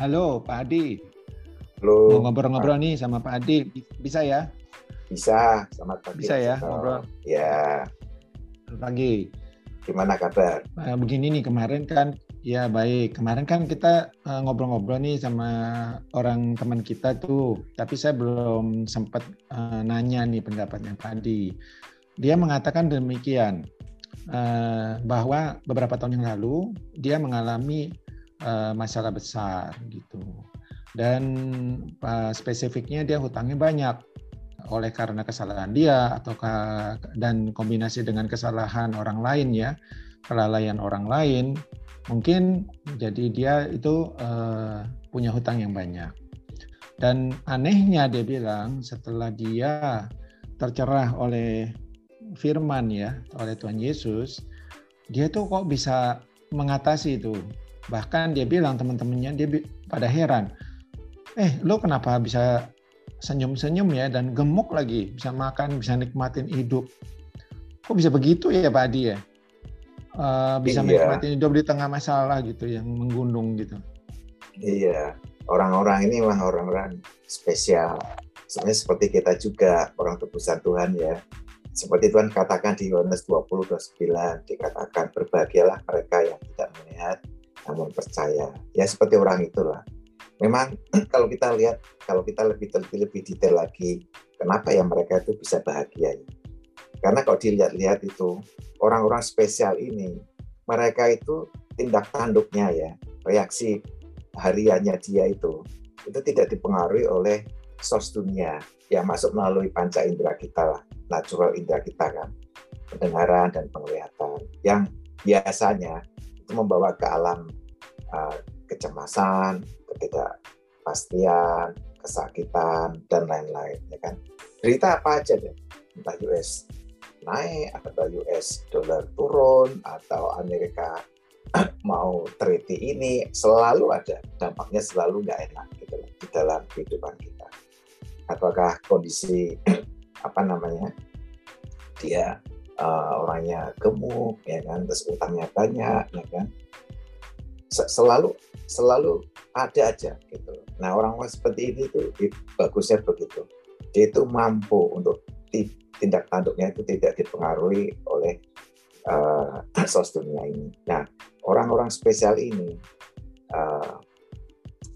Halo Pak Adi. Halo. Mau ngobrol-ngobrol nih sama Pak Adi. Bisa ya? Bisa. Selamat pagi. Bisa ya ngobrol? Ya. Pagi. Gimana kabar? Nah, begini nih kemarin kan ya baik. Kemarin kan kita uh, ngobrol-ngobrol nih sama orang teman kita tuh. Tapi saya belum sempat uh, nanya nih pendapatnya Pak Adi. Dia mengatakan demikian uh, bahwa beberapa tahun yang lalu dia mengalami uh, masalah besar gitu. Dan uh, spesifiknya dia hutangnya banyak. Oleh karena kesalahan dia atau dan kombinasi dengan kesalahan orang lain ya. Kelalaian orang lain mungkin jadi dia itu uh, punya hutang yang banyak. Dan anehnya dia bilang setelah dia tercerah oleh firman ya oleh Tuhan Yesus dia tuh kok bisa mengatasi itu Bahkan dia bilang teman-temannya dia pada heran, eh lo kenapa bisa senyum-senyum ya dan gemuk lagi, bisa makan, bisa nikmatin hidup. Kok bisa begitu ya Pak Adi ya? Uh, bisa iya. menikmati hidup di tengah masalah gitu yang menggundung gitu. Iya, orang-orang ini memang orang-orang spesial. Sebenarnya seperti kita juga orang tebusan Tuhan ya. Seperti Tuhan katakan di Yohanes 20 29 dikatakan berbahagialah mereka yang tidak melihat namun percaya. Ya seperti orang itulah. Memang kalau kita lihat, kalau kita lebih teliti lebih detail lagi, kenapa ya mereka itu bisa bahagia? Karena kalau dilihat-lihat itu orang-orang spesial ini, mereka itu tindak tanduknya ya, reaksi hariannya dia itu, itu tidak dipengaruhi oleh sos dunia yang masuk melalui panca indera kita lah, natural indera kita kan, pendengaran dan penglihatan, yang biasanya itu membawa ke alam uh, kecemasan, ketidakpastian, kesakitan dan lain-lain ya kan. Berita apa aja deh, entah US naik atau US dolar turun atau Amerika mau treaty ini selalu ada dampaknya selalu nggak enak gitu di dalam kehidupan kita. Apakah kondisi apa namanya dia uh, orangnya gemuk ya kan? Terus utangnya banyak ya kan? Selalu selalu ada aja gitu. Nah orang-orang seperti ini tuh bagusnya begitu. Dia itu mampu untuk tindak tanduknya itu tidak dipengaruhi oleh uh, sos dunia ini. Nah orang-orang spesial ini uh,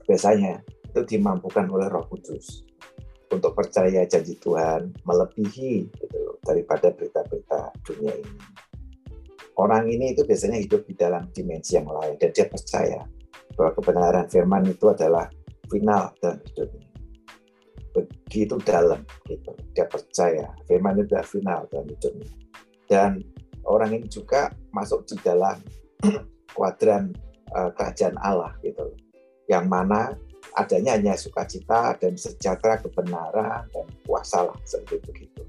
biasanya itu dimampukan oleh Roh Kudus untuk percaya janji Tuhan melebihi gitu daripada berita-berita dunia ini. Orang ini itu biasanya hidup di dalam dimensi yang lain dan dia percaya bahwa kebenaran firman itu adalah final dalam hidupnya. Begitu dalam gitu. Dia percaya firman itu adalah final dalam hidupnya. Dan orang ini juga masuk di dalam kuadran uh, kerajaan Allah gitu. Yang mana adanya hanya sukacita dan sejahtera kebenaran dan kuasa lah seperti begitu.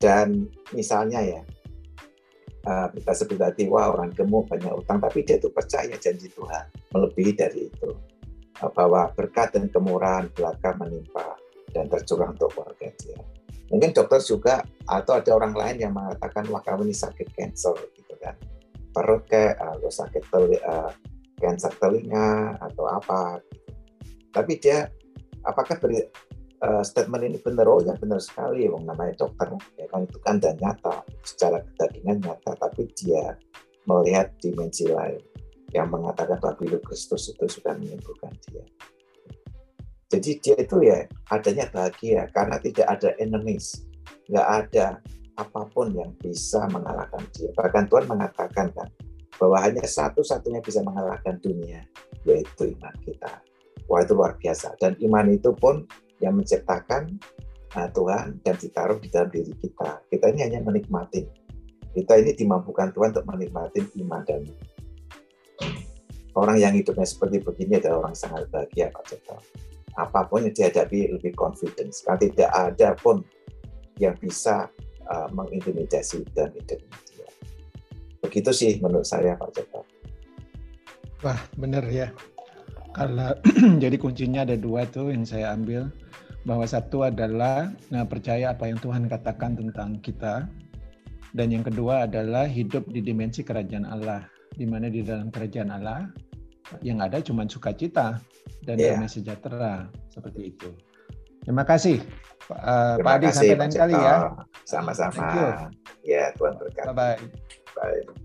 Dan misalnya ya, kita sebut tadi, wah orang gemuk banyak utang, tapi dia itu percaya janji Tuhan, melebihi dari itu. Uh, bahwa berkat dan kemurahan belaka menimpa dan tercurah untuk keluarga dia. Mungkin dokter juga, atau ada orang lain yang mengatakan, wah kamu ini sakit cancer, gitu kan. Perut kayak, atau sakit teli, uh, cancer telinga, atau apa. Gitu. Tapi dia, apakah beri, uh, statement ini benar oh ya benar sekali wong namanya dokter ya kan itu kan dan nyata secara kedagingan nyata tapi dia melihat dimensi lain yang mengatakan bahwa Bilu Kristus itu sudah menyembuhkan dia. Jadi dia itu ya adanya bahagia karena tidak ada enemies, nggak ada apa pun yang bisa mengalahkan dia. Bahkan Tuhan mengatakan kan bahwa hanya satu-satunya bisa mengalahkan dunia yaitu iman kita. Wah itu luar biasa dan iman itu pun yang menciptakan uh, Tuhan dan ditaruh di dalam diri kita. Kita ini hanya menikmati. Kita ini dimampukan Tuhan untuk menikmati iman dan orang yang hidupnya seperti begini adalah orang sangat bahagia Pak Joko. Apa pun yang dihadapi lebih confidence. Karena tidak ada pun yang bisa uh, mengintimidasi dan dia. Begitu sih menurut saya Pak Joko. Wah benar ya. Kalau jadi kuncinya ada dua tuh yang saya ambil bahwa satu adalah nah, percaya apa yang Tuhan katakan tentang kita dan yang kedua adalah hidup di dimensi kerajaan Allah di mana di dalam kerajaan Allah yang ada cuma sukacita dan Iya. damai sejahtera seperti itu. Terima kasih uh, Terima Pak Adi kasih sampai lain kali ya. Sama-sama. Ya, Tuhan berkati. Bye bye. Bye.